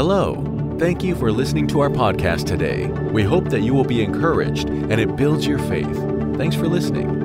Hello. Thank you for listening to our podcast today. We hope that you will be encouraged and it builds your faith. Thanks for listening.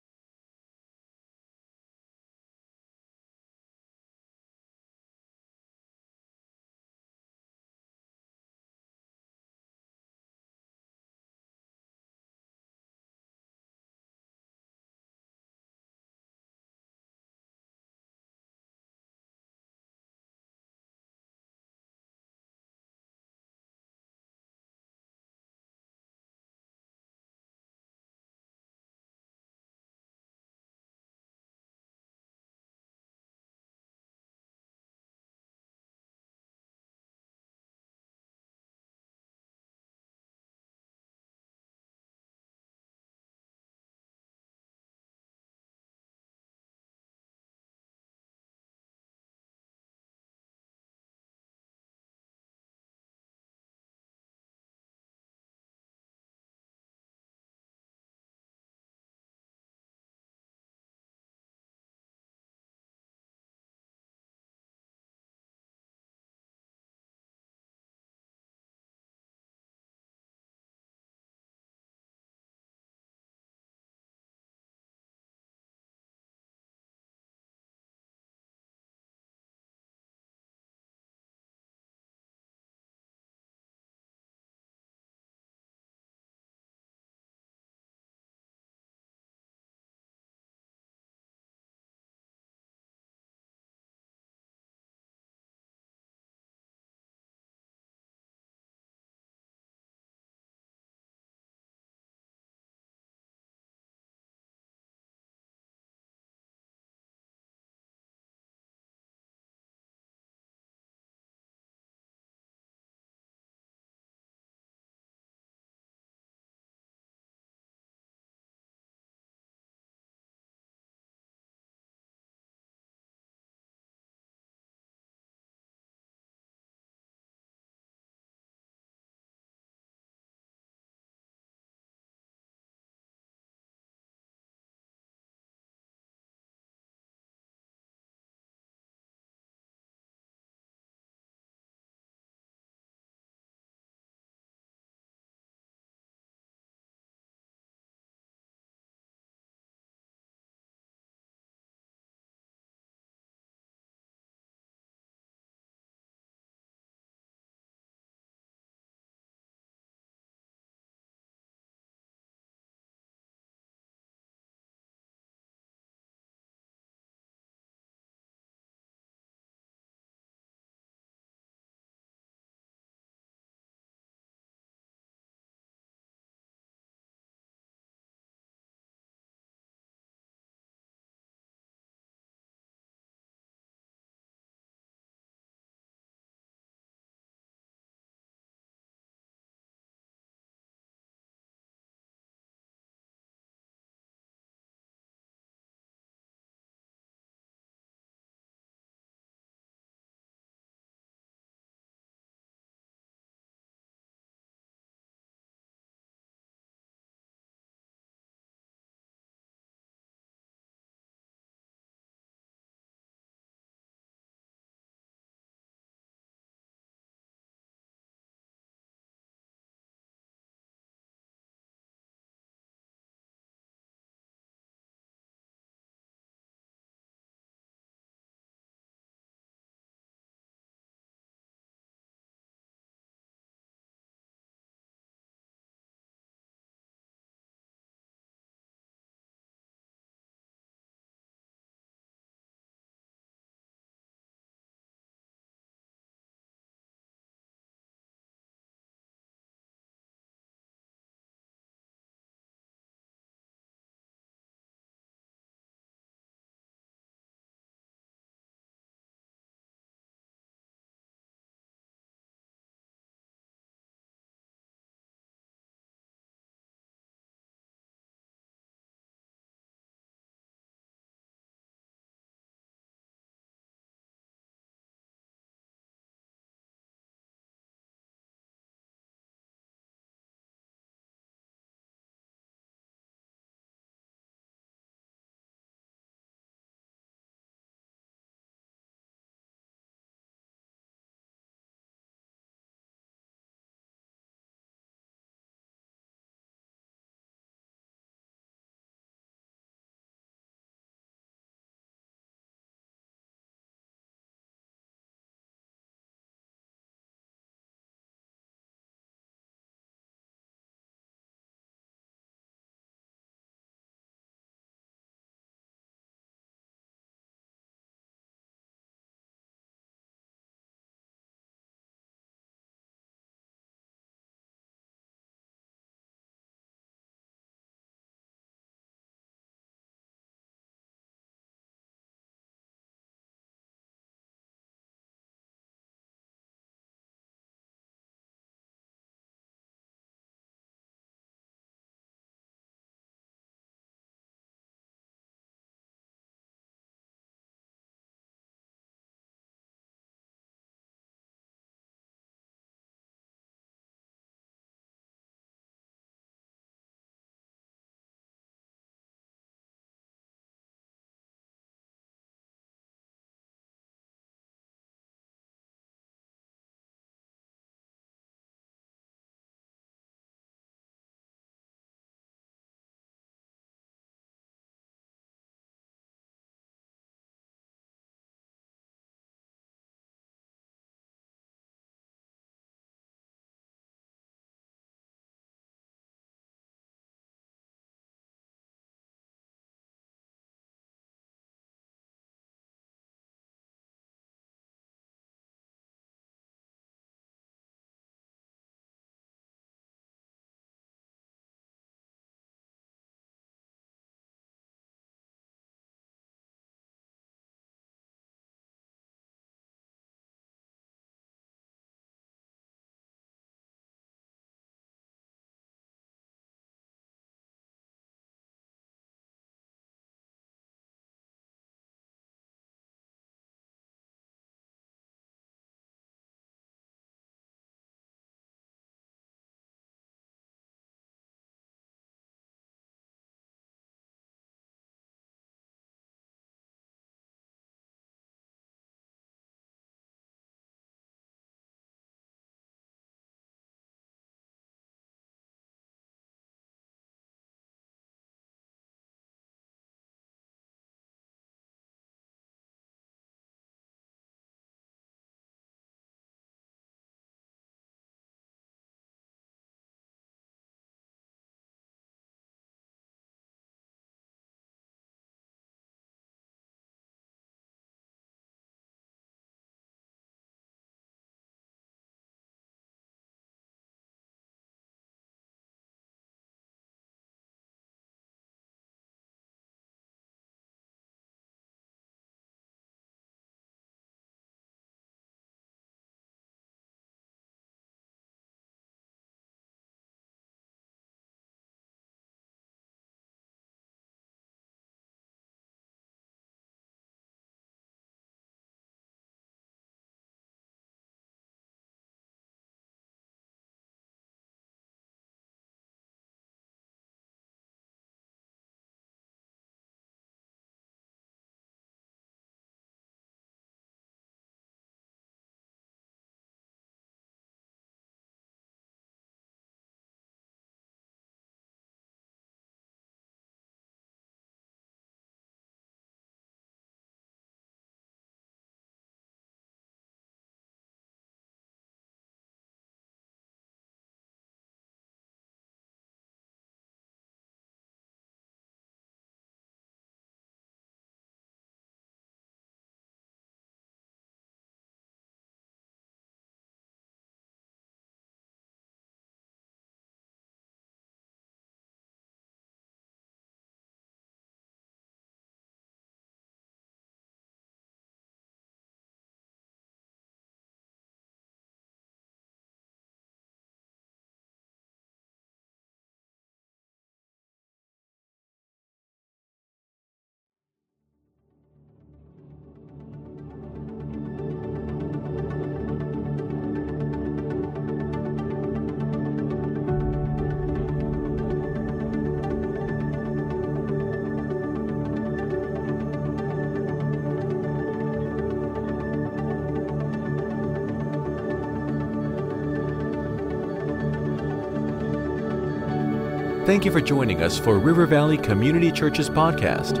Thank you for joining us for River Valley Community Church's podcast.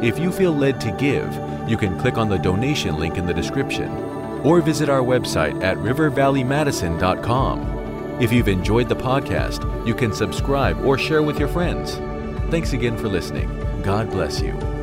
If you feel led to give, you can click on the donation link in the description or visit our website at rivervalleymadison.com. If you've enjoyed the podcast, you can subscribe or share with your friends. Thanks again for listening. God bless you.